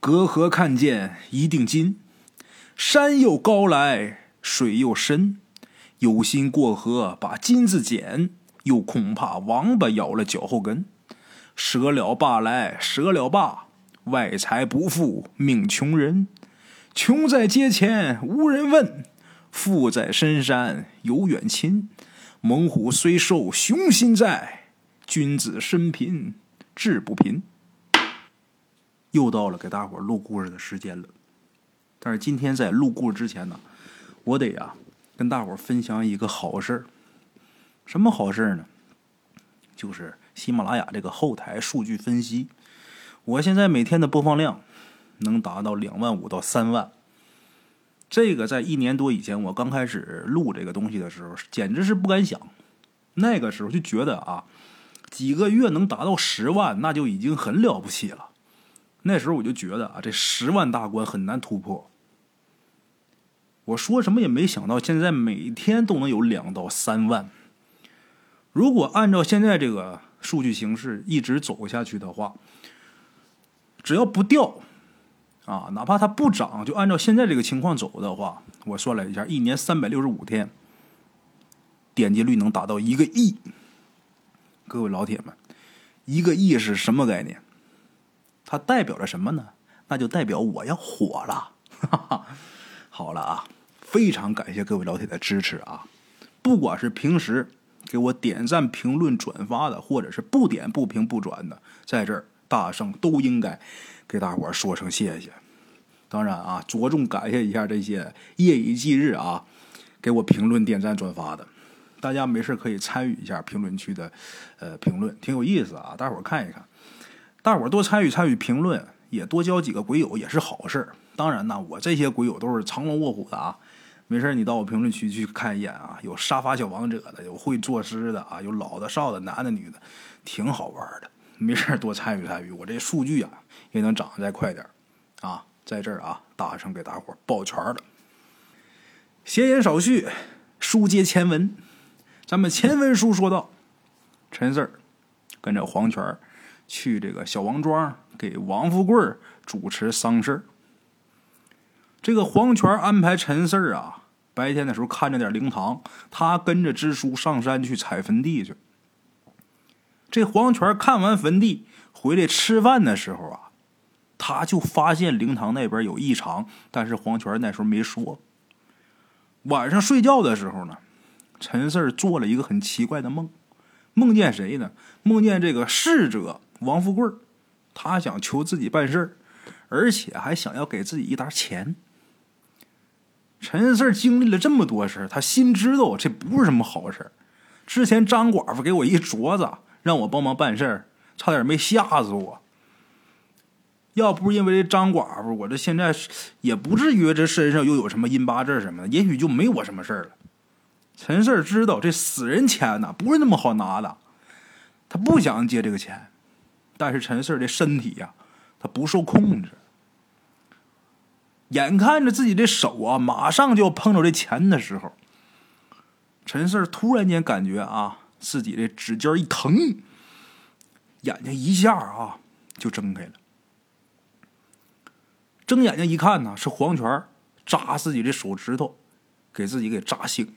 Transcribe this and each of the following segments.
隔河看见一锭金，山又高来水又深，有心过河把金子捡，又恐怕王八咬了脚后跟。折了罢来折了罢，外财不富命穷人。穷在街前无人问，富在深山有远亲。猛虎虽瘦雄心在，君子身贫志不贫。又到了给大伙儿录故事的时间了，但是今天在录故事之前呢，我得呀跟大伙儿分享一个好事儿。什么好事儿呢？就是喜马拉雅这个后台数据分析，我现在每天的播放量能达到两万五到三万。这个在一年多以前我刚开始录这个东西的时候，简直是不敢想。那个时候就觉得啊，几个月能达到十万，那就已经很了不起了。那时候我就觉得啊，这十万大关很难突破。我说什么也没想到，现在每天都能有两到三万。如果按照现在这个数据形势一直走下去的话，只要不掉啊，哪怕它不涨，就按照现在这个情况走的话，我算了一下，一年三百六十五天，点击率能达到一个亿。各位老铁们，一个亿是什么概念？它代表着什么呢？那就代表我要火了。好了啊，非常感谢各位老铁的支持啊！不管是平时给我点赞、评论、转发的，或者是不点、不评、不转的，在这儿大圣都应该给大伙儿说声谢谢。当然啊，着重感谢一下这些夜以继日啊给我评论、点赞、转发的。大家没事可以参与一下评论区的呃评论，挺有意思啊！大伙儿看一看。大伙儿多参与参与评论，也多交几个鬼友也是好事当然呢，我这些鬼友都是藏龙卧虎的啊。没事你到我评论区去看一眼啊，有沙发小王者的，有会作诗的啊，有老的少的，男的女的，挺好玩的。没事多参与参与，我这数据啊也能涨得再快点啊。在这儿啊，大声给大伙抱拳了。闲言少叙，书接前文。咱们前文书说到，陈四儿跟着黄泉。去这个小王庄给王富贵主持丧事这个黄泉安排陈四儿啊，白天的时候看着点灵堂，他跟着支书上山去踩坟地去。这黄泉看完坟地回来吃饭的时候啊，他就发现灵堂那边有异常，但是黄泉那时候没说。晚上睡觉的时候呢，陈四儿做了一个很奇怪的梦，梦见谁呢？梦见这个逝者。王富贵他想求自己办事而且还想要给自己一沓钱。陈四经历了这么多事他心知道这不是什么好事之前张寡妇给我一镯子，让我帮忙办事差点没吓死我。要不是因为这张寡妇，我这现在也不至于这身上又有什么阴八字什么的，也许就没我什么事了。陈四知道这死人钱呐不是那么好拿的，他不想借这个钱。但是陈四的身体呀，他不受控制。眼看着自己的手啊，马上就要碰着这钱的时候，陈四突然间感觉啊，自己的指尖一疼，眼睛一下啊就睁开了。睁眼睛一看呢，是黄泉扎自己的手指头，给自己给扎醒了。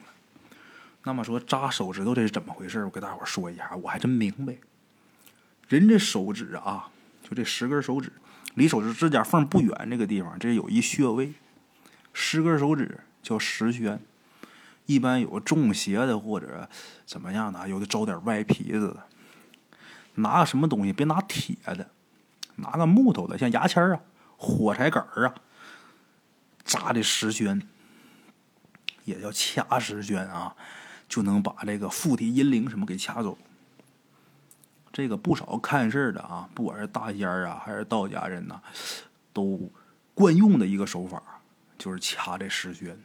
那么说扎手指头这是怎么回事？我给大伙说一下，我还真明白。人这手指啊，就这十根手指，离手指指甲缝不远这个地方，这有一穴位。十根手指叫十穴，一般有中邪的或者怎么样的，有的招点歪皮子的，拿个什么东西，别拿铁的，拿个木头的，像牙签啊、火柴杆啊，扎的十宣，也叫掐十宣啊，就能把这个附体阴灵什么给掐走。这个不少看事的啊，不管是大仙啊，还是道家人呐，都惯用的一个手法，就是掐这石宣。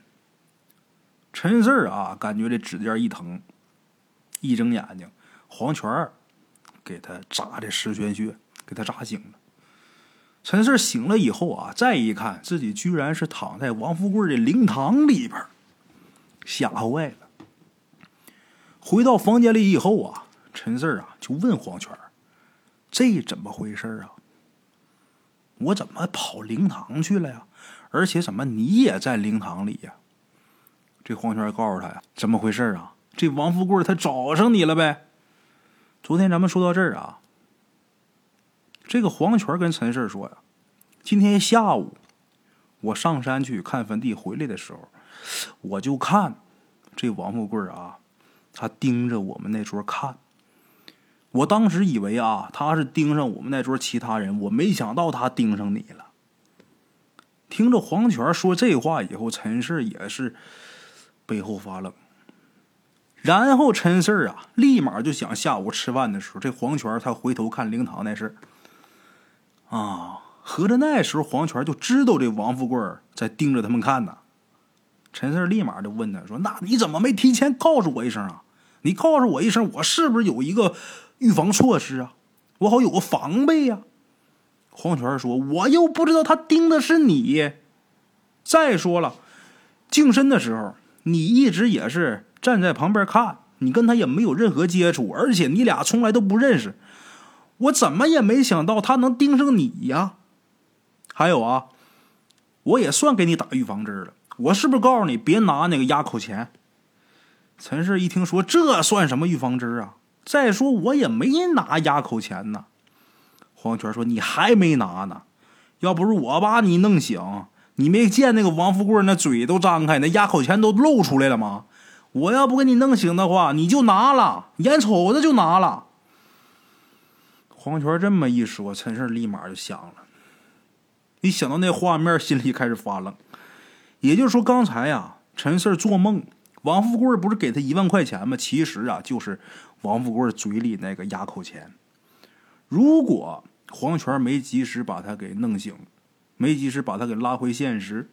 陈四啊，感觉这指尖一疼，一睁眼睛，黄泉给他扎的十宣穴，给他扎醒了。陈四醒了以后啊，再一看，自己居然是躺在王富贵的灵堂里边，吓坏了。回到房间里以后啊，陈四啊就问黄泉：“这怎么回事啊？我怎么跑灵堂去了呀？而且怎么你也在灵堂里呀？”这黄泉告诉他呀：“怎么回事啊？这王富贵他找上你了呗。”昨天咱们说到这儿啊。这个黄泉跟陈四说呀：“今天下午我上山去看坟地，回来的时候，我就看这王富贵啊，他盯着我们那桌看。我当时以为啊，他是盯上我们那桌其他人，我没想到他盯上你了。”听着黄泉说这话以后，陈四也是背后发冷。然后陈四啊，立马就想下午吃饭的时候，这黄泉他回头看灵堂那事啊，合着那时候黄泉就知道这王富贵在盯着他们看呢。陈四立马就问他说：“那你怎么没提前告诉我一声啊？你告诉我一声，我是不是有一个预防措施啊？我好有个防备呀？”黄泉说：“我又不知道他盯的是你。再说了，净身的时候你一直也是站在旁边看，你跟他也没有任何接触，而且你俩从来都不认识。”我怎么也没想到他能盯上你呀！还有啊，我也算给你打预防针了。我是不是告诉你别拿那个压口钱？陈氏一听说这算什么预防针啊？再说我也没拿压口钱呢。黄泉说：“你还没拿呢，要不是我把你弄醒，你没见那个王富贵那嘴都张开，那压口钱都露出来了吗？我要不给你弄醒的话，你就拿了，眼瞅着就拿了。”黄泉这么一说，陈氏立马就想了。一想到那画面，心里开始发冷。也就是说，刚才呀，陈氏做梦，王富贵不是给他一万块钱吗？其实啊，就是王富贵嘴里那个压口钱。如果黄泉没及时把他给弄醒，没及时把他给拉回现实，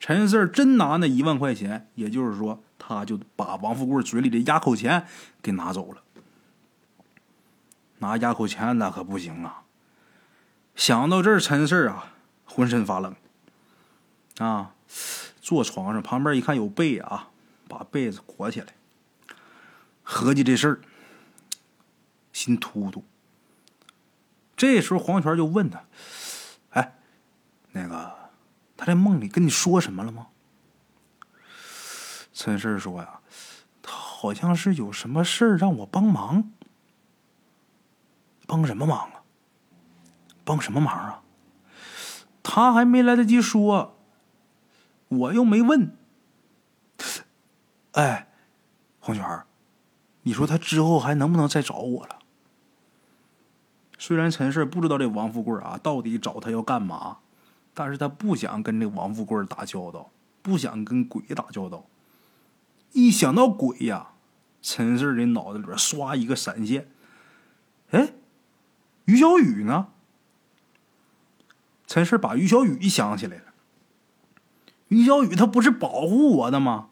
陈四真拿那一万块钱，也就是说，他就把王富贵嘴里的压口钱给拿走了。拿压口钱那可不行啊！想到这儿，陈四啊，浑身发冷。啊，坐床上旁边一看有被啊，把被子裹起来，合计这事儿，心突突。这时候黄泉就问他：“哎，那个，他在梦里跟你说什么了吗？”陈氏说：“呀，他好像是有什么事儿让我帮忙。”帮什么忙啊？帮什么忙啊？他还没来得及说，我又没问。哎，黄泉，你说他之后还能不能再找我了？虽然陈氏不知道这王富贵啊到底找他要干嘛，但是他不想跟这王富贵打交道，不想跟鬼打交道。一想到鬼呀，陈氏的脑子里边唰一个闪现，哎。于小雨呢？陈氏把于小雨想起来了。于小雨他不是保护我的吗？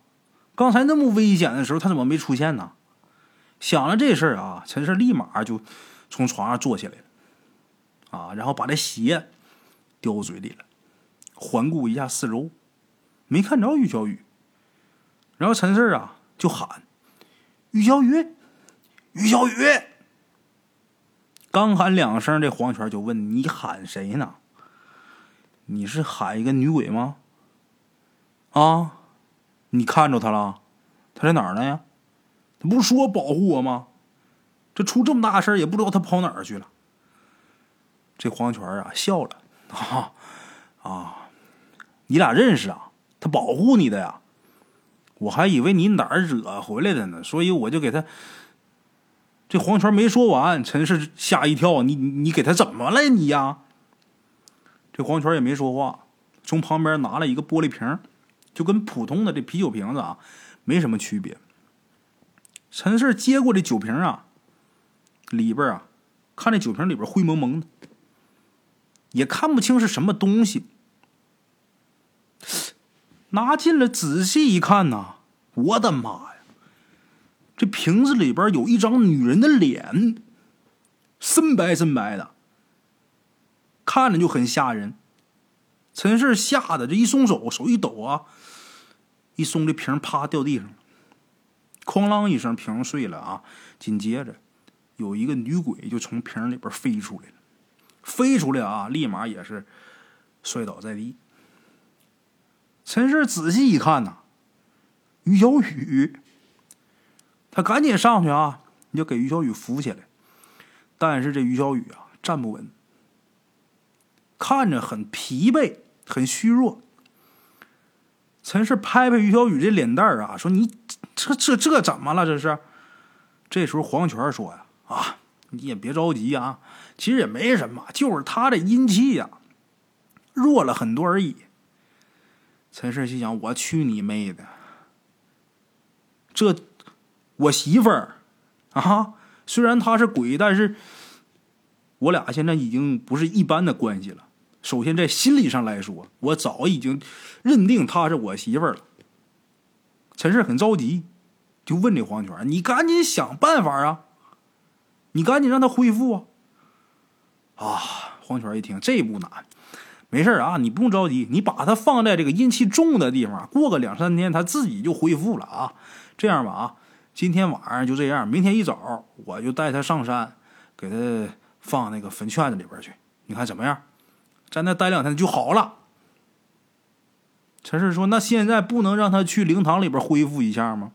刚才那么危险的时候，他怎么没出现呢？想了这事儿啊，陈氏立马就从床上坐起来了，啊，然后把这鞋叼嘴里了，环顾一下四周，没看着于小雨。然后陈氏啊就喊：“于小雨，于小雨。”刚喊两声，这黄泉就问：“你喊谁呢？你是喊一个女鬼吗？啊，你看着他了？他在哪儿呢呀？不是说保护我吗？这出这么大事儿，也不知道他跑哪儿去了。”这黄泉啊笑了：“啊啊，你俩认识啊？他保护你的呀？我还以为你哪儿惹回来的呢，所以我就给他。”这黄泉没说完，陈氏吓一跳：“你你给他怎么了你呀？”这黄泉也没说话，从旁边拿了一个玻璃瓶，就跟普通的这啤酒瓶子啊没什么区别。陈氏接过这酒瓶啊，里边啊，看这酒瓶里边灰蒙蒙的，也看不清是什么东西。拿近了仔细一看呐，我的妈呀！这瓶子里边有一张女人的脸，深白深白的，看着就很吓人。陈氏吓得这一松手，手一抖啊，一松，这瓶啪掉地上了，哐啷一声，瓶碎了啊。紧接着，有一个女鬼就从瓶里边飞出来了，飞出来啊，立马也是摔倒在地。陈氏仔细一看呐，于小雨，他赶紧上去啊，你就给于小雨扶起来。但是这于小雨啊，站不稳，看着很疲惫，很虚弱。陈氏拍拍于小雨这脸蛋啊，说：“你这这这怎么了？这是？”这时候黄泉说：“呀，啊，你也别着急啊，其实也没什么，就是他这阴气呀，弱了很多而已。”陈氏心想：“我去你妹的！这我媳妇儿啊，虽然她是鬼，但是我俩现在已经不是一般的关系了。首先在心理上来说，我早已经认定她是我媳妇儿了。”陈氏很着急，就问这黄泉：“你赶紧想办法啊！你赶紧让她恢复啊！”啊，黄泉一听，这不难。没事啊，你不用着急，你把它放在这个阴气重的地方，过个两三天，它自己就恢复了啊。这样吧啊，今天晚上就这样，明天一早我就带他上山，给他放那个坟圈子里边去，你看怎么样？在那待两天就好了。陈氏说：“那现在不能让他去灵堂里边恢复一下吗？”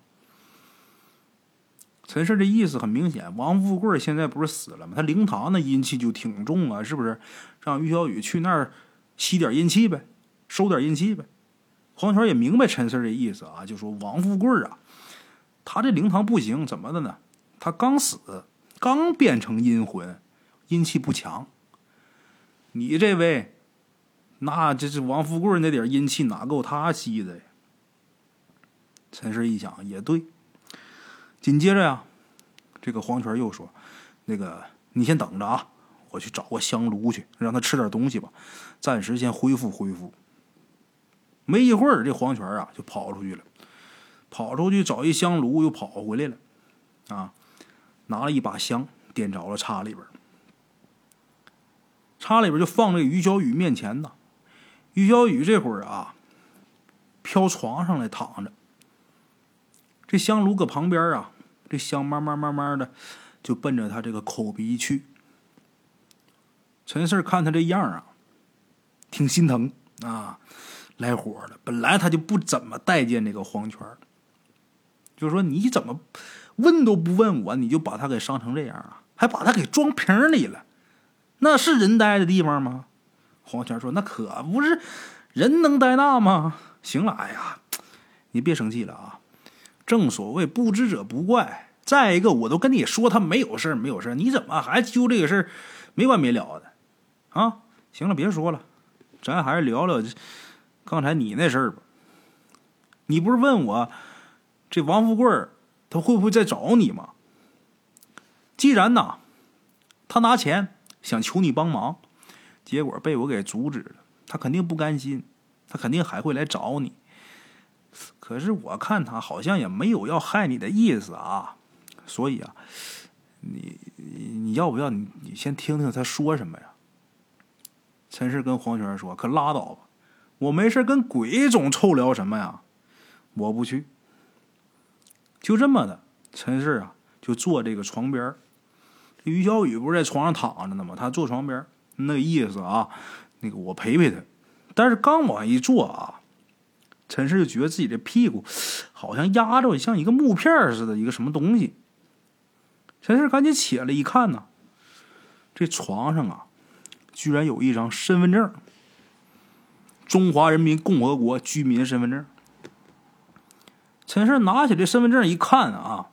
陈氏的意思很明显，王富贵现在不是死了吗？他灵堂那阴气就挺重啊，是不是？让于小雨去那儿。吸点阴气呗，收点阴气呗。黄泉也明白陈四的意思啊，就说王富贵啊，他这灵堂不行，怎么的呢？他刚死，刚变成阴魂，阴气不强。你这位，那这是王富贵那点阴气哪够他吸的呀？陈氏一想也对，紧接着呀，这个黄泉又说：“那个你先等着啊。”我去找个香炉去，让他吃点东西吧，暂时先恢复恢复。没一会儿，这黄泉啊就跑出去了，跑出去找一香炉，又跑回来了，啊，拿了一把香，点着了插里边，叉里边就放在于小雨面前呢。于小雨这会儿啊，飘床上来躺着，这香炉搁旁边啊，这香慢慢慢慢的就奔着他这个口鼻去。陈四看他这样啊，挺心疼啊，来火了。本来他就不怎么待见这个黄泉，就说你怎么问都不问我，你就把他给伤成这样啊？还把他给装瓶里了，那是人待的地方吗？黄泉说：“那可不是，人能待那吗？”行了，哎呀，你别生气了啊。正所谓不知者不怪。再一个，我都跟你说他没有事没有事你怎么还揪这个事儿没完没了的？啊，行了，别说了，咱还是聊聊刚才你那事儿吧。你不是问我这王富贵他会不会再找你吗？既然呐，他拿钱想求你帮忙，结果被我给阻止了，他肯定不甘心，他肯定还会来找你。可是我看他好像也没有要害你的意思啊，所以啊，你你要不要你你先听听他说什么呀？陈氏跟黄泉说：“可拉倒吧，我没事跟鬼总臭聊什么呀？我不去。”就这么的，陈氏啊就坐这个床边于小雨不是在床上躺着呢吗？他坐床边那意思啊，那个我陪陪他。但是刚往一坐啊，陈氏就觉得自己的屁股好像压着像一个木片似的，一个什么东西。陈氏赶紧起来一看呢，这床上啊。居然有一张身份证，中华人民共和国居民身份证。陈氏拿起这身份证一看啊，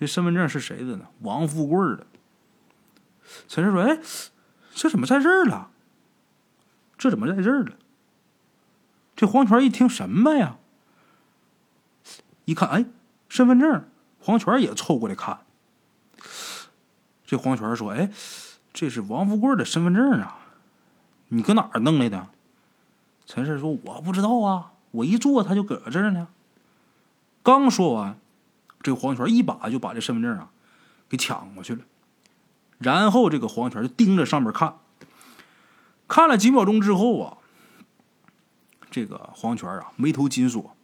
这身份证是谁的呢？王富贵的。陈氏说：“哎，这怎么在这儿了？这怎么在这儿了？”这黄泉一听什么呀？一看，哎，身份证。黄泉也凑过来看。这黄泉说：“哎。”这是王富贵的身份证啊，你搁哪儿弄来的？陈氏说：“我不知道啊，我一坐他就搁这儿呢。”刚说完，这黄泉一把就把这身份证啊给抢过去了，然后这个黄泉就盯着上面看，看了几秒钟之后啊，这个黄泉啊眉头紧锁，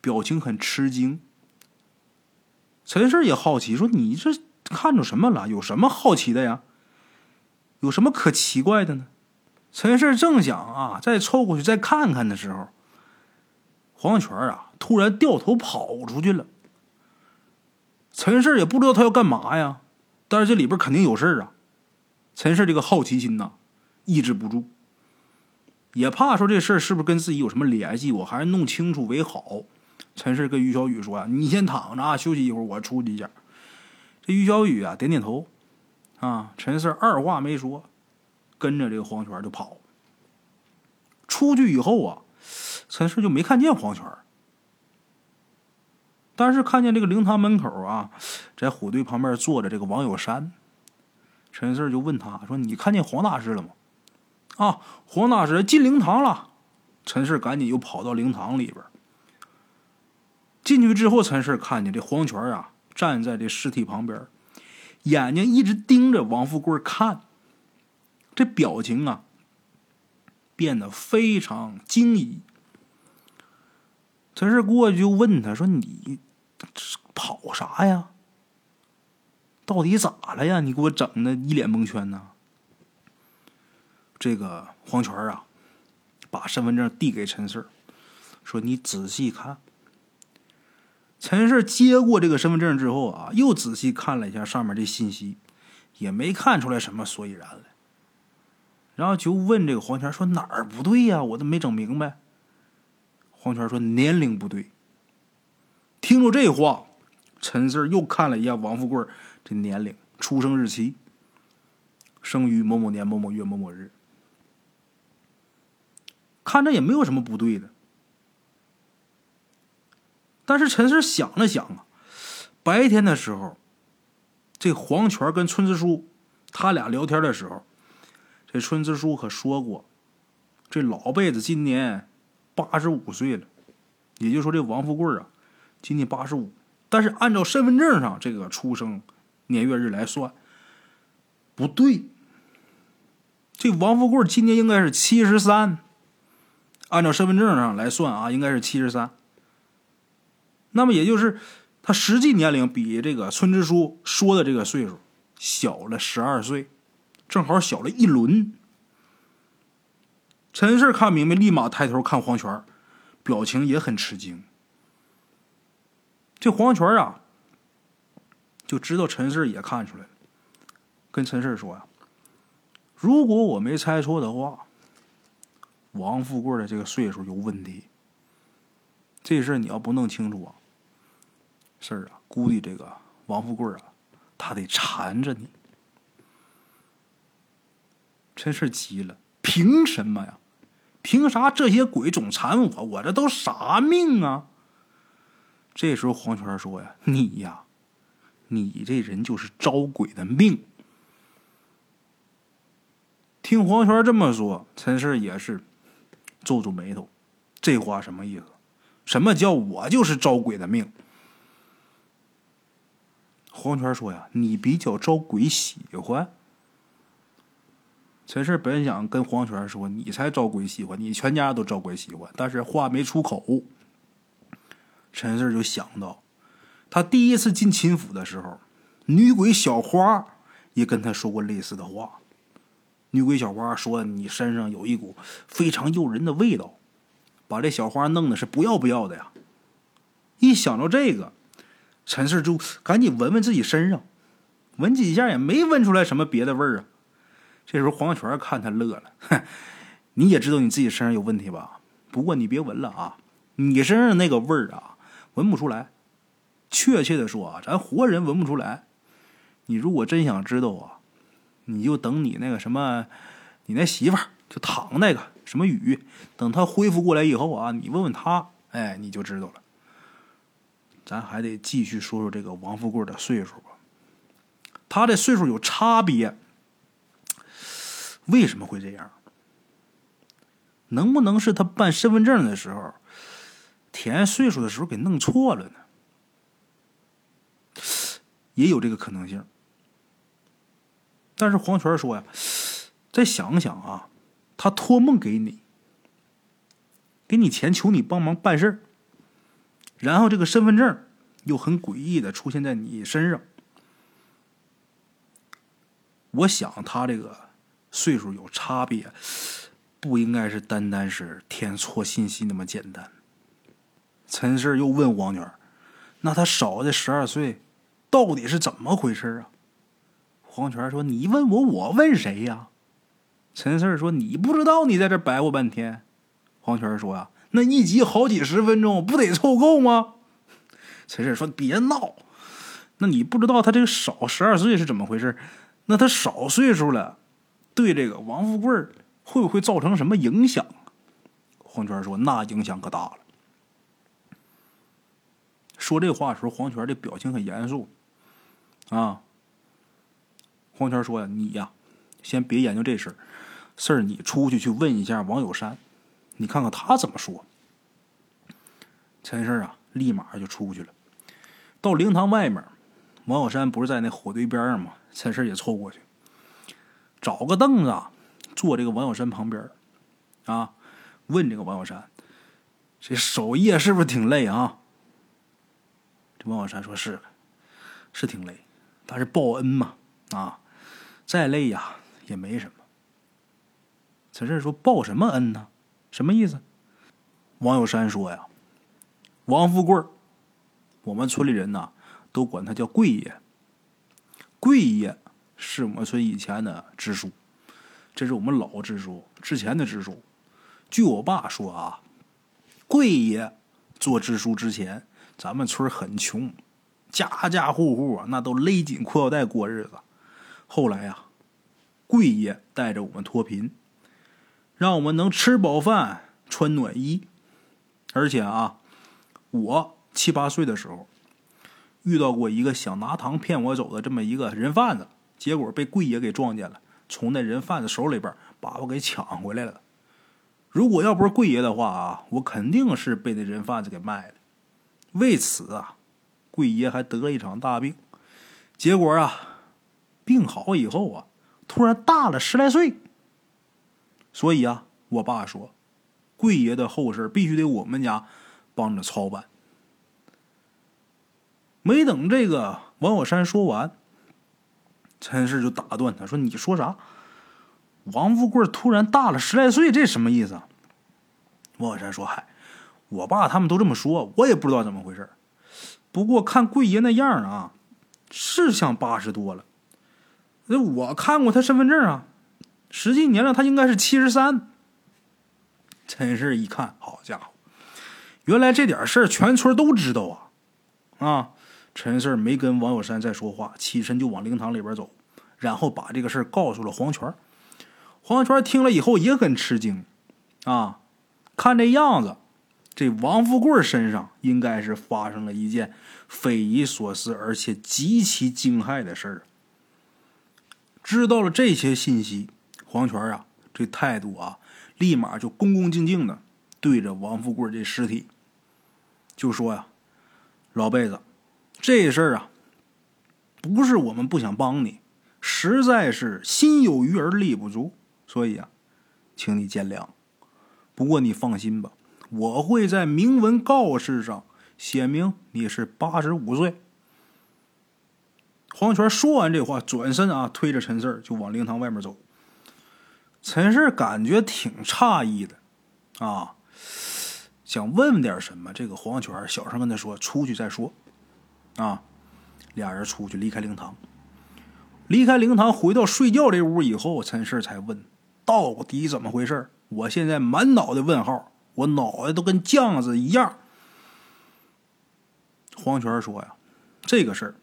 表情很吃惊。陈氏也好奇，说：“你这看着什么了？有什么好奇的呀？有什么可奇怪的呢？”陈氏正想啊再凑过去再看看的时候，黄泉啊突然掉头跑出去了。陈氏也不知道他要干嘛呀，但是这里边肯定有事啊。陈氏这个好奇心呐，抑制不住，也怕说这事儿是不是跟自己有什么联系，我还是弄清楚为好。陈氏跟于小雨说：“啊，你先躺着啊，休息一会儿，我出去一下。”这于小雨啊，点点头。啊，陈氏二话没说，跟着这个黄泉就跑。出去以后啊，陈氏就没看见黄泉，但是看见这个灵堂门口啊，在虎队旁边坐着这个王有山。陈氏就问他说：“你看见黄大师了吗？”啊，黄大师进灵堂了。陈氏赶紧又跑到灵堂里边。进去之后，陈氏看见这黄泉啊，站在这尸体旁边，眼睛一直盯着王富贵看，这表情啊，变得非常惊疑。陈氏过去就问他说：“你跑啥呀？到底咋了呀？你给我整的一脸蒙圈呢？”这个黄泉啊，把身份证递给陈氏，说：“你仔细看。”陈氏接过这个身份证之后啊，又仔细看了一下上面这信息，也没看出来什么所以然来。然后就问这个黄泉说：“哪儿不对呀？我都没整明白。”黄泉说：“年龄不对。”听着这话，陈四又看了一下王富贵这年龄、出生日期，生于某某年某某月某某日，看着也没有什么不对的。但是陈四想了想啊，白天的时候，这黄泉跟村支书他俩聊天的时候，这村支书可说过，这老辈子今年八十五岁了，也就是说这王富贵啊，今年八十五。但是按照身份证上这个出生年月日来算，不对。这王富贵今年应该是七十三，按照身份证上来算啊，应该是七十三。那么也就是，他实际年龄比这个村支书说的这个岁数小了十二岁，正好小了一轮。陈氏看明白，立马抬头看黄泉，表情也很吃惊。这黄泉啊，就知道陈氏也看出来了，跟陈氏说呀：“如果我没猜错的话，王富贵的这个岁数有问题。这事你要不弄清楚啊。”事儿啊，估计这个王富贵啊，他得缠着你。陈氏急了，凭什么呀？凭啥这些鬼总缠我？我这都啥命啊？这时候黄泉说呀：“你呀，你这人就是招鬼的命。”听黄泉这么说，陈氏也是皱皱眉头。这话什么意思？什么叫我就是招鬼的命？黄泉说：“呀，你比较招鬼喜欢。”陈氏本想跟黄泉说：“你才招鬼喜欢，你全家都招鬼喜欢。”但是话没出口。陈氏就想到，他第一次进秦府的时候，女鬼小花也跟他说过类似的话。女鬼小花说：“你身上有一股非常诱人的味道，把这小花弄的是不要不要的呀。”一想到这个。陈氏就赶紧闻闻自己身上，闻几下也没闻出来什么别的味儿啊。这时候黄泉看他乐了，哼，你也知道你自己身上有问题吧？不过你别闻了啊，你身上那个味儿啊，闻不出来。确切的说啊，咱活人闻不出来。你如果真想知道啊，你就等你那个什么，你那媳妇儿就躺那个什么雨，等她恢复过来以后啊，你问问她，哎，你就知道了。咱还得继续说说这个王富贵的岁数吧。他的岁数有差别，为什么会这样？能不能是他办身份证的时候填岁数的时候给弄错了呢？也有这个可能性。但是黄泉说呀，再想想啊，他托梦给你，给你钱求你帮忙办事儿，然后这个身份证又很诡异的出现在你身上。我想他这个岁数有差别，不应该是单单是填错信息那么简单。陈氏又问黄泉：“那他少的十二岁，到底是怎么回事啊？”黄泉说：“你问我，我问谁呀？”陈氏说：“你不知道，你在这白活半天。”黄泉说：“呀，那一集好几十分钟，不得凑够吗？”陈氏说：“别闹，那你不知道他这个少十二岁是怎么回事？”那他少岁数了，对这个王富贵会不会造成什么影响？黄泉说：“那影响可大了。”说这话的时候，黄泉的表情很严肃。啊，黄泉说：“呀，你呀，先别研究这事儿，事儿你出去去问一下王有山，你看看他怎么说。”陈氏啊，立马就出去了，到灵堂外面，王有山不是在那火堆边上吗？陈氏也凑过去，找个凳子坐这个王小山旁边啊，问这个王小山：“这守夜是不是挺累啊？”这王小山说：“是，是挺累，但是报恩嘛，啊，再累呀也没什么。”陈氏说：“报什么恩呢？什么意思？”王小山说：“呀，王富贵我们村里人呐都管他叫贵爷。”贵爷是我们村以前的支书，这是我们老支书之前的支书。据我爸说啊，贵爷做支书之前，咱们村很穷，家家户户那都勒紧裤腰带过日子。后来呀，贵爷带着我们脱贫，让我们能吃饱饭、穿暖衣。而且啊，我七八岁的时候。遇到过一个想拿糖骗我走的这么一个人贩子，结果被贵爷给撞见了，从那人贩子手里边把我给抢回来了。如果要不是贵爷的话啊，我肯定是被那人贩子给卖了。为此啊，贵爷还得了一场大病，结果啊，病好以后啊，突然大了十来岁。所以啊，我爸说，贵爷的后事必须得我们家帮着操办。没等这个王小山说完，陈氏就打断他说：“你说啥？王富贵突然大了十来岁，这什么意思？”王小山说：“嗨，我爸他们都这么说，我也不知道怎么回事。不过看贵爷那样啊，是像八十多了。那我看过他身份证啊，实际年龄他应该是七十三。”陈氏一看，好家伙，原来这点事儿全村都知道啊！啊！陈四没跟王有山再说话，起身就往灵堂里边走，然后把这个事儿告诉了黄泉。黄泉听了以后也很吃惊，啊，看这样子，这王富贵身上应该是发生了一件匪夷所思而且极其惊骇的事儿。知道了这些信息，黄泉啊，这态度啊，立马就恭恭敬敬的对着王富贵这尸体就说呀：“老辈子。”这事儿啊，不是我们不想帮你，实在是心有余而力不足，所以啊，请你见谅。不过你放心吧，我会在明文告示上写明你是八十五岁。黄泉说完这话，转身啊，推着陈四就往灵堂外面走。陈四感觉挺诧异的，啊，想问问点什么。这个黄泉小声跟他说：“出去再说。”啊，俩人出去离开灵堂，离开灵堂回到睡觉这屋以后，陈氏才问：“到底怎么回事？”我现在满脑袋问号，我脑袋都跟酱子一样。黄泉说：“呀，这个事儿，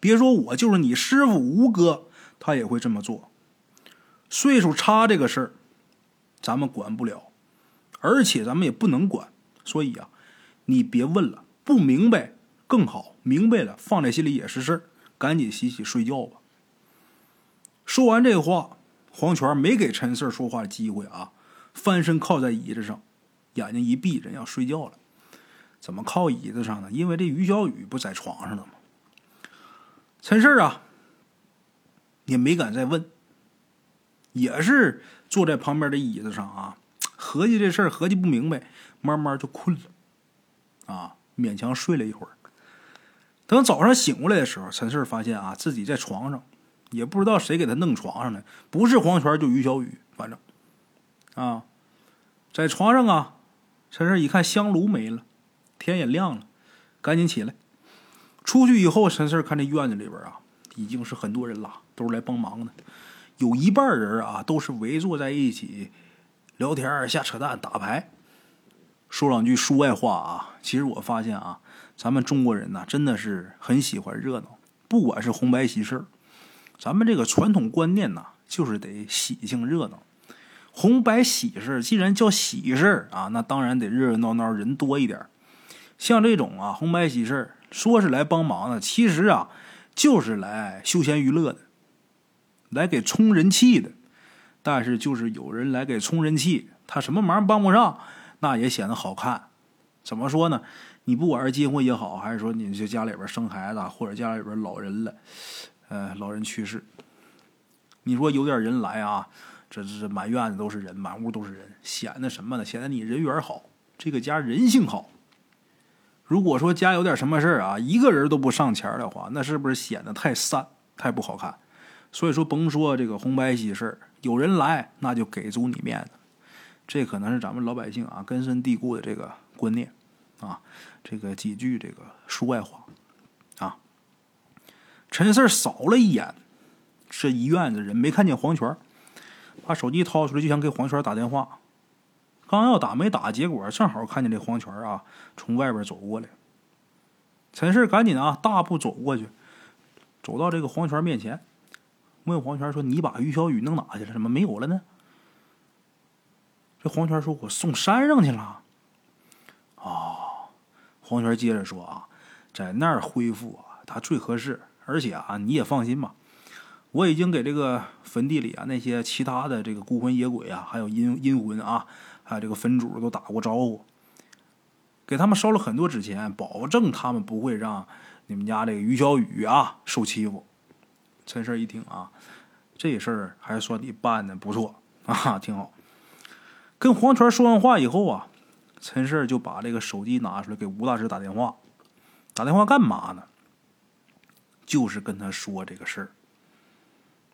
别说我，就是你师傅吴哥，他也会这么做。岁数差这个事儿，咱们管不了，而且咱们也不能管。所以啊，你别问了，不明白。”更好，明白了，放在心里也是事儿，赶紧洗洗睡觉吧。说完这话，黄泉没给陈四说话的机会啊，翻身靠在椅子上，眼睛一闭，人要睡觉了。怎么靠椅子上呢？因为这于小雨不在床上了吗？陈四啊，也没敢再问。也是坐在旁边的椅子上啊，合计这事儿，合计不明白，慢慢就困了，啊，勉强睡了一会儿。等早上醒过来的时候，陈四发现啊，自己在床上，也不知道谁给他弄床上的，不是黄泉就于小雨，反正，啊，在床上啊，陈四一看香炉没了，天也亮了，赶紧起来。出去以后，陈四看这院子里边啊，已经是很多人了，都是来帮忙的。有一半人啊，都是围坐在一起聊天、瞎扯淡、打牌。说两句书外话啊，其实我发现啊，咱们中国人呐，真的是很喜欢热闹。不管是红白喜事儿咱们这个传统观念呐，就是得喜庆热闹。红白喜事既然叫喜事儿啊，那当然得热热闹闹，人多一点。像这种啊，红白喜事说是来帮忙的，其实啊，就是来休闲娱乐的。来给充人气的，但是就是有人来给充人气，他什么忙帮不上，那也显得好看。怎么说呢？你不管是结婚也好，还是说你这家里边生孩子，或者家里边老人了，呃，老人去世，你说有点人来啊，这这满院子都是人，满屋都是人，显得什么呢？显得你人缘好，这个家人性好。如果说家有点什么事啊，一个人都不上前的话，那是不是显得太散，太不好看？所以说，甭说这个红白喜事有人来那就给足你面子。这可能是咱们老百姓啊根深蒂固的这个观念啊。这个几句这个书外话啊。陈四扫了一眼这一院子人，没看见黄泉，把手机掏出来就想给黄泉打电话。刚要打没打，结果正好看见这黄泉啊从外边走过来。陈四赶紧啊大步走过去，走到这个黄泉面前。问黄泉说：“你把于小雨弄哪去了？怎么没有了呢？”这黄泉说：“我送山上去了。”哦，黄泉接着说：“啊，在那儿恢复啊，他最合适。而且啊，你也放心吧，我已经给这个坟地里啊那些其他的这个孤魂野鬼啊，还有阴阴魂啊，还有这个坟主都打过招呼，给他们烧了很多纸钱，保证他们不会让你们家这个于小雨啊受欺负。”陈氏一听啊，这事儿还算你办的不错啊，挺好。跟黄泉说完话以后啊，陈氏就把这个手机拿出来给吴大师打电话。打电话干嘛呢？就是跟他说这个事儿，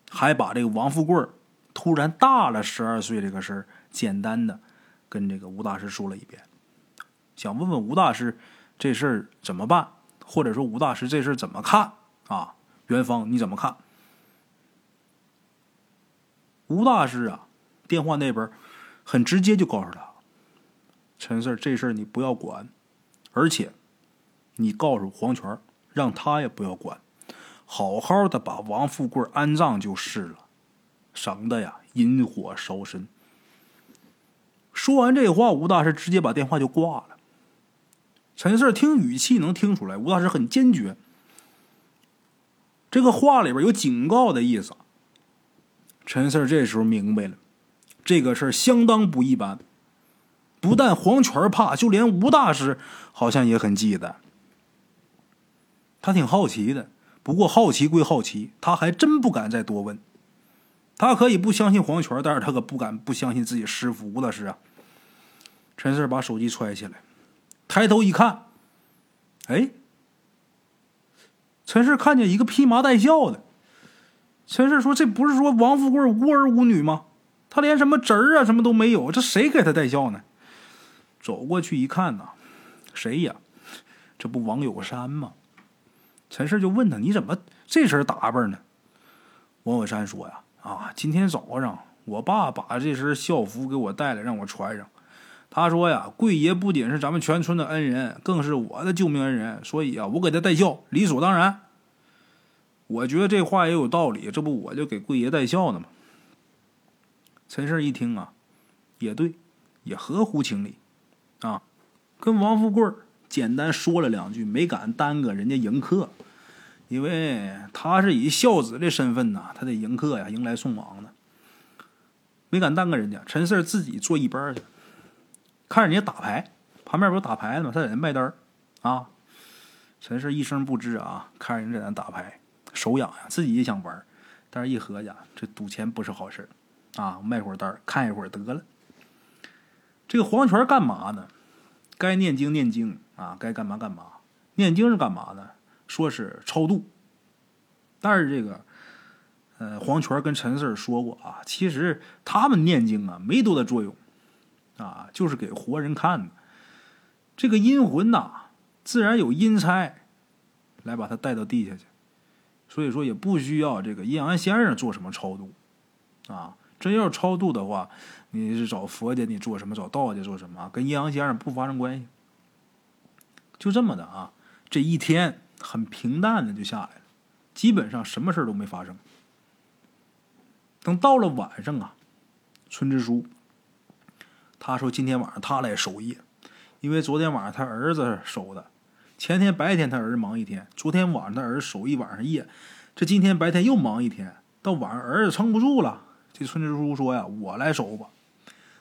还把这个王富贵突然大了十二岁这个事儿，简单的跟这个吴大师说了一遍，想问问吴大师这事儿怎么办，或者说吴大师这事儿怎么看啊？元芳你怎么看？吴大师啊，电话那边很直接就告诉他：“陈四，这事儿你不要管，而且你告诉黄泉，让他也不要管，好好的把王富贵安葬就是了，省得呀引火烧身。”说完这话，吴大师直接把电话就挂了。陈四听语气能听出来，吴大师很坚决。这个话里边有警告的意思。陈四这时候明白了，这个事儿相当不一般。不但黄泉怕，就连吴大师好像也很忌惮。他挺好奇的，不过好奇归好奇，他还真不敢再多问。他可以不相信黄泉，但是他可不敢不相信自己师傅吴大师啊。陈四把手机揣起来，抬头一看，哎。陈氏看见一个披麻戴孝的，陈氏说：“这不是说王富贵无儿无女吗？他连什么侄儿啊什么都没有，这谁给他戴孝呢？”走过去一看呐，谁呀？这不王有山吗？陈氏就问他：“你怎么这身打扮呢？”王有山说：“呀，啊，今天早上我爸把这身校服给我带来，让我穿上。他说呀，贵爷不仅是咱们全村的恩人，更是我的救命恩人，所以啊，我给他戴孝，理所当然。我觉得这话也有道理，这不我就给贵爷戴孝呢吗？陈氏一听啊，也对，也合乎情理，啊，跟王富贵简单说了两句，没敢耽搁人家迎客，因为他是以孝子的身份呐，他得迎客呀，迎来送往的，没敢耽搁人家。陈氏自己坐一边去。看人家打牌，旁边不是打牌的吗？他在那卖单啊。陈氏一声不吱啊，看人家在那打牌，手痒痒，自己也想玩但是一合计，这赌钱不是好事啊，卖会儿单看一会儿得了。这个黄泉干嘛呢？该念经念经啊，该干嘛干嘛。念经是干嘛呢？说是超度。但是这个，呃，黄泉跟陈四说过啊，其实他们念经啊没多大作用，啊，就是给活人看的。这个阴魂呐，自然有阴差来把他带到地下去，所以说也不需要这个阴阳先生做什么超度，啊，真要超度的话，你是找佛家，你做什么？找道家做什么？跟阴阳先生不发生关系。就这么的啊，这一天很平淡的就下来了，基本上什么事都没发生。等到了晚上啊，村支书他说今天晚上他来守夜。因为昨天晚上他儿子守的，前天白天他儿子忙一天，昨天晚上他儿子守一晚上夜，这今天白天又忙一天，到晚上儿子撑不住了，这村支书说呀：“我来守吧。”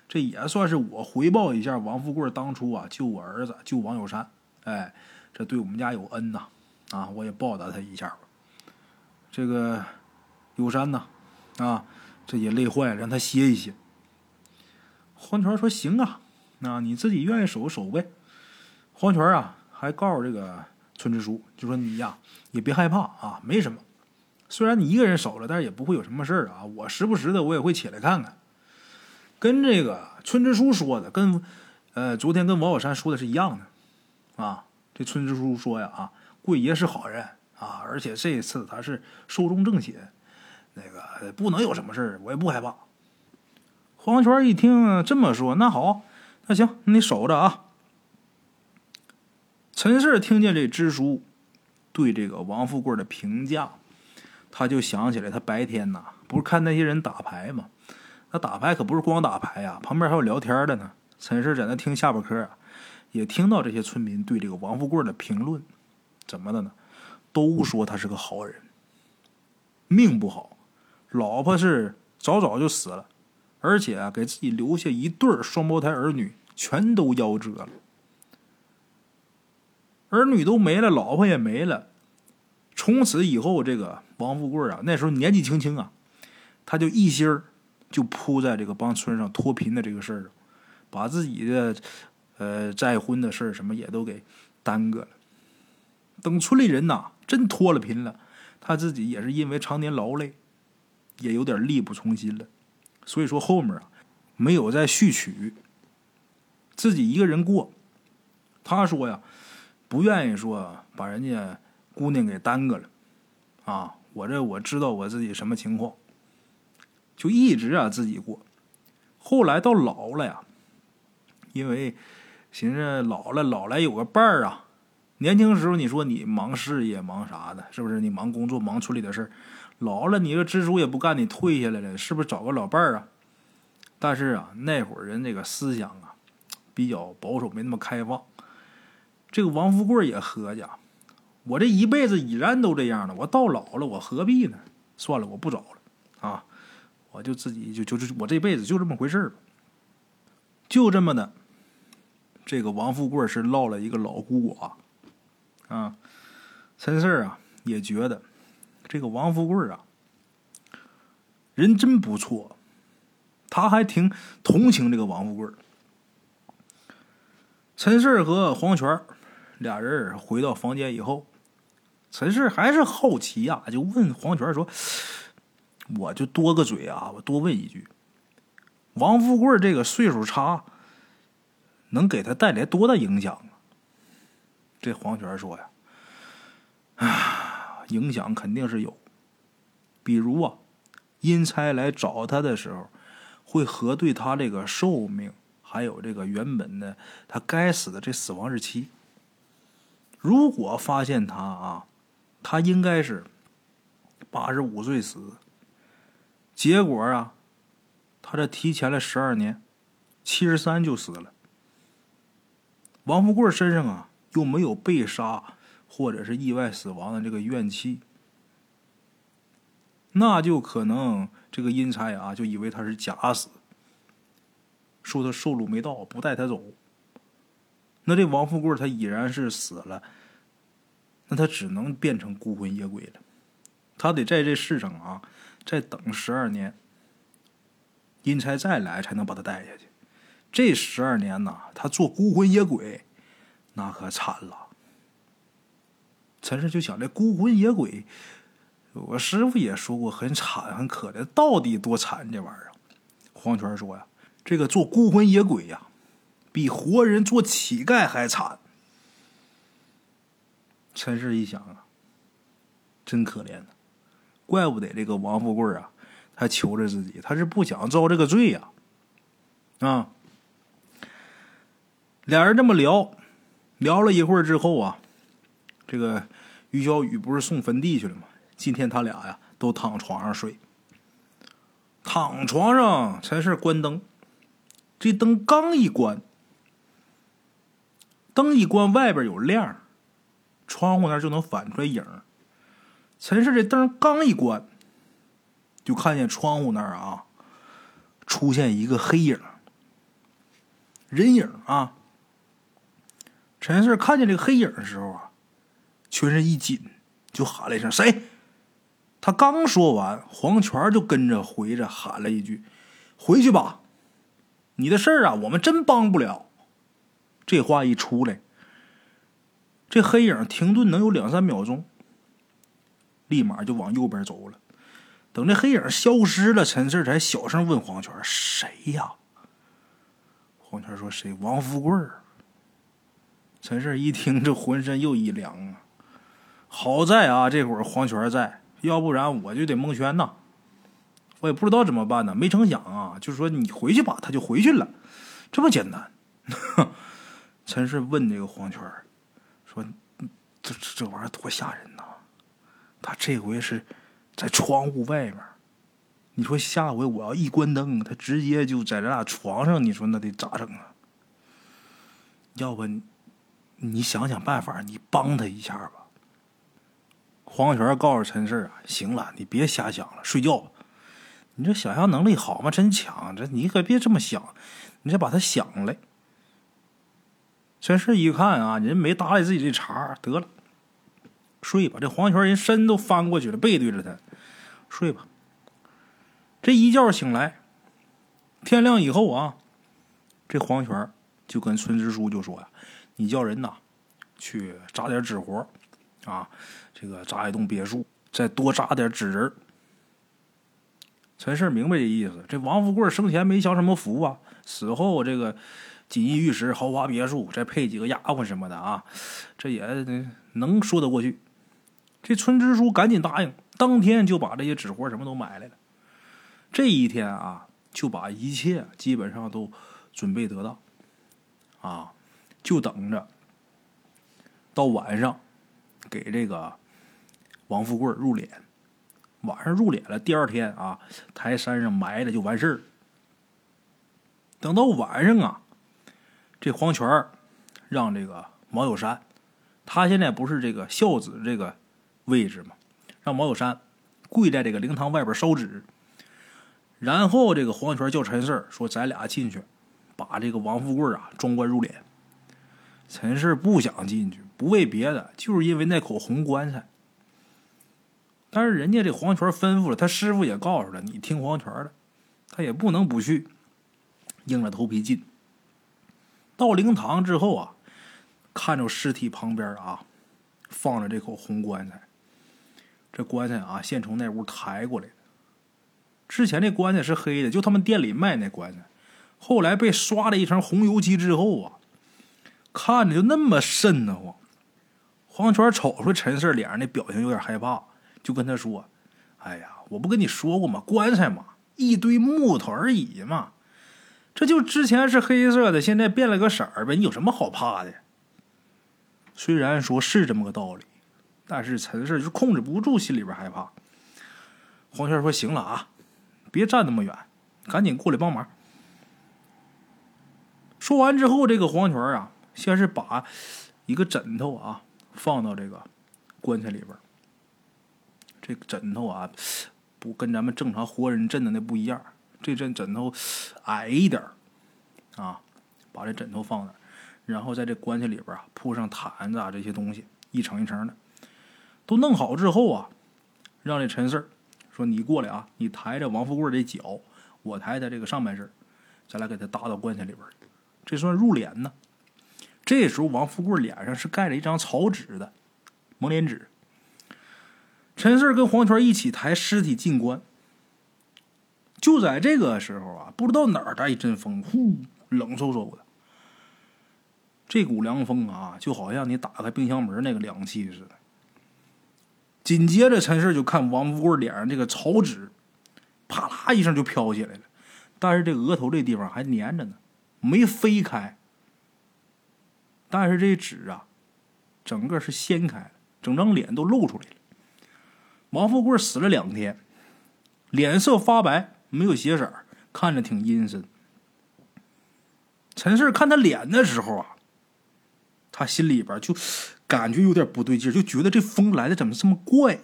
这也算是我回报一下王富贵当初啊救我儿子救王有山，哎，这对我们家有恩呐，啊，我也报答他一下吧。这个有山呐，啊，这也累坏了，让他歇一歇。黄泉说：“行啊。”那你自己愿意守守呗。黄泉啊，还告诉这个村支书，就说你呀也别害怕啊，没什么。虽然你一个人守着，但是也不会有什么事儿啊。我时不时的我也会起来看看。跟这个村支书说的，跟呃昨天跟王小山说的是一样的啊。这村支书说呀啊，贵爷是好人啊，而且这一次他是寿终正寝，那个不能有什么事儿，我也不害怕。黄泉一听这么说，那好。那行，你守着啊。陈氏听见这支书对这个王富贵的评价，他就想起来，他白天呐不是看那些人打牌吗？那打牌可不是光打牌呀，旁边还有聊天的呢。陈氏在那听下巴课啊，也听到这些村民对这个王富贵的评论，怎么的呢？都说他是个好人，命不好，老婆是早早就死了。而且啊，给自己留下一对双胞胎儿女，全都夭折了。儿女都没了，老婆也没了。从此以后，这个王富贵啊，那时候年纪轻轻啊，他就一心儿就扑在这个帮村上脱贫的这个事儿上，把自己的呃再婚的事儿什么也都给耽搁了。等村里人呐真脱了贫了，他自己也是因为常年劳累，也有点力不从心了。所以说后面啊，没有再续娶，自己一个人过。他说呀，不愿意说把人家姑娘给耽搁了，啊，我这我知道我自己什么情况，就一直啊自己过。后来到老了呀，因为寻思老了老来有个伴儿啊。年轻时候你说你忙事业忙啥的，是不是？你忙工作忙村里的事儿。老了，你这支书也不干，你退下来了，是不是找个老伴儿啊？但是啊，那会儿人这个思想啊，比较保守，没那么开放。这个王富贵也合计，我这一辈子已然都这样了，我到老了，我何必呢？算了，我不找了啊，我就自己就就就我这辈子就这么回事儿就这么的。这个王富贵是落了一个老孤寡啊。陈四啊也觉得。这个王富贵啊，人真不错，他还挺同情这个王富贵。陈氏和黄泉俩人回到房间以后，陈氏还是好奇呀，就问黄泉说：“我就多个嘴啊，我多问一句，王富贵这个岁数差，能给他带来多大影响啊？”这黄泉说呀：“啊。”影响肯定是有，比如啊，阴差来找他的时候，会核对他这个寿命，还有这个原本的他该死的这死亡日期。如果发现他啊，他应该是八十五岁死，结果啊，他这提前了十二年，七十三就死了。王富贵身上啊，又没有被杀。或者是意外死亡的这个怨气，那就可能这个阴差啊，就以为他是假死，说他寿禄没到，不带他走。那这王富贵他已然是死了，那他只能变成孤魂野鬼了。他得在这世上啊，再等十二年，阴差再来才能把他带下去。这十二年呐，他做孤魂野鬼，那可惨了。陈氏就想，这孤魂野鬼，我师傅也说过很惨很可怜，到底多惨这玩意儿？黄泉说呀，这个做孤魂野鬼呀，比活人做乞丐还惨。陈氏一想啊，真可怜呐，怪不得这个王富贵啊，他求着自己，他是不想遭这个罪呀，啊。俩人这么聊，聊了一会儿之后啊，这个于小雨不是送坟地去了吗？今天他俩呀都躺床上睡。躺床上，陈氏关灯，这灯刚一关，灯一关，外边有亮，窗户那就能反出来影。陈氏这灯刚一关，就看见窗户那儿啊，出现一个黑影，人影啊。陈氏看见这个黑影的时候啊，全身一紧，就喊了一声：“谁？”他刚说完，黄泉就跟着回着喊了一句：“回去吧，你的事儿啊，我们真帮不了。”这话一出来，这黑影停顿能有两三秒钟，立马就往右边走了。等这黑影消失了，陈四才小声问黄泉：“谁呀？”黄泉说：“谁？王富贵。”陈氏一听，这浑身又一凉啊！好在啊，这会儿黄泉在，要不然我就得蒙圈呐。我也不知道怎么办呢。没成想啊，就说你回去吧，他就回去了，这么简单。陈氏问这个黄泉说：“这这这玩意儿多吓人呐！他这回是在窗户外面，你说下回我要一关灯，他直接就在咱俩床上，你说那得咋整啊？要不？”你想想办法，你帮他一下吧。黄泉告诉陈氏啊，行了，你别瞎想了，睡觉吧。你这想象能力好吗？真强！这你可别这么想，你再把他想来。陈氏一看啊，人没搭理自己这茬，得了，睡吧。这黄泉人身都翻过去了，背对着他，睡吧。这一觉醒来，天亮以后啊，这黄泉就跟村支书就说呀。你叫人呐，去扎点纸活啊，这个扎一栋别墅，再多扎点纸人陈氏明白这意思。这王富贵生前没享什么福啊，死后这个锦衣玉食、豪华别墅，再配几个丫鬟什么的啊，这也能说得过去。这村支书赶紧答应，当天就把这些纸活什么都买来了。这一天啊，就把一切基本上都准备得当啊。就等着到晚上给这个王富贵入殓。晚上入殓了，第二天啊，抬山上埋了就完事儿。等到晚上啊，这黄泉让这个毛有山，他现在不是这个孝子这个位置吗？让毛有山跪在这个灵堂外边烧纸，然后这个黄泉叫陈四说：“咱俩进去，把这个王富贵啊装棺入殓。”陈氏不想进去，不为别的，就是因为那口红棺材。但是人家这黄泉吩咐了，他师傅也告诉了，你听黄泉的，他也不能不去，硬着头皮进。到灵堂之后啊，看着尸体旁边啊，放着这口红棺材。这棺材啊，现从那屋抬过来的。之前这棺材是黑的，就他们店里卖那棺材，后来被刷了一层红油漆之后啊。看着就那么瘆得慌，黄泉瞅出陈四脸上那表情有点害怕，就跟他说：“哎呀，我不跟你说过吗？棺材嘛，一堆木头而已嘛，这就之前是黑色的，现在变了个色儿呗，你有什么好怕的？”虽然说是这么个道理，但是陈四就控制不住心里边害怕。黄泉说：“行了啊，别站那么远，赶紧过来帮忙。”说完之后，这个黄泉啊。先是把一个枕头啊放到这个棺材里边这个枕头啊不跟咱们正常活人枕的那不一样，这枕枕头矮一点啊，把这枕头放那然后在这棺材里边啊铺上毯子啊这些东西，一层一层的都弄好之后啊，让这陈四说你过来啊，你抬着王富贵的脚，我抬他这个上半身，咱俩给他搭到棺材里边这算入殓呢。这时候王富贵脸上是盖着一张草纸的蒙脸纸。陈四跟黄泉一起抬尸体进棺。就在这个时候啊，不知道哪儿来一阵风，呼，冷飕飕的。这股凉风啊，就好像你打开冰箱门那个凉气似的。紧接着，陈氏就看王富贵脸上这个草纸，啪啦一声就飘起来了，但是这额头这地方还粘着呢，没飞开。但是这纸啊，整个是掀开了，整张脸都露出来了。王富贵死了两天，脸色发白，没有血色，看着挺阴森。陈氏看他脸的时候啊，他心里边就。感觉有点不对劲，就觉得这风来的怎么这么怪？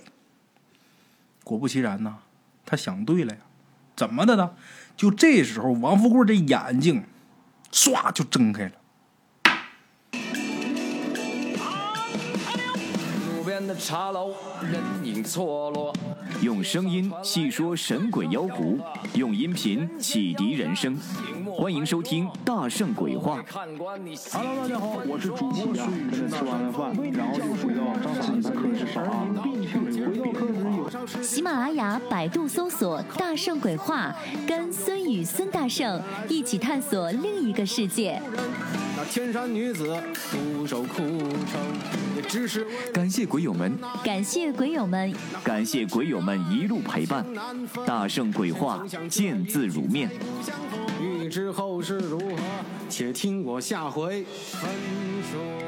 果不其然呢，他想对了呀，怎么的呢？就这时候，王富贵这眼睛唰就睁开了。边的茶楼，人影错落。用声音细说神鬼妖狐，用音频启迪人生。欢迎收听《大圣鬼话》。Hello，大家好，我是主播孙宇。吃完了饭，然后就回到自己的课室上啊。喜马拉雅、百度搜索“大圣鬼话”，跟孙宇、孙大圣一起探索另一个世界。那天山女子独守空城，知识感谢鬼友们，感谢鬼友们，感谢鬼友们一路陪伴。大圣鬼话，见字如面。欲知后事如何，且听我下回分说。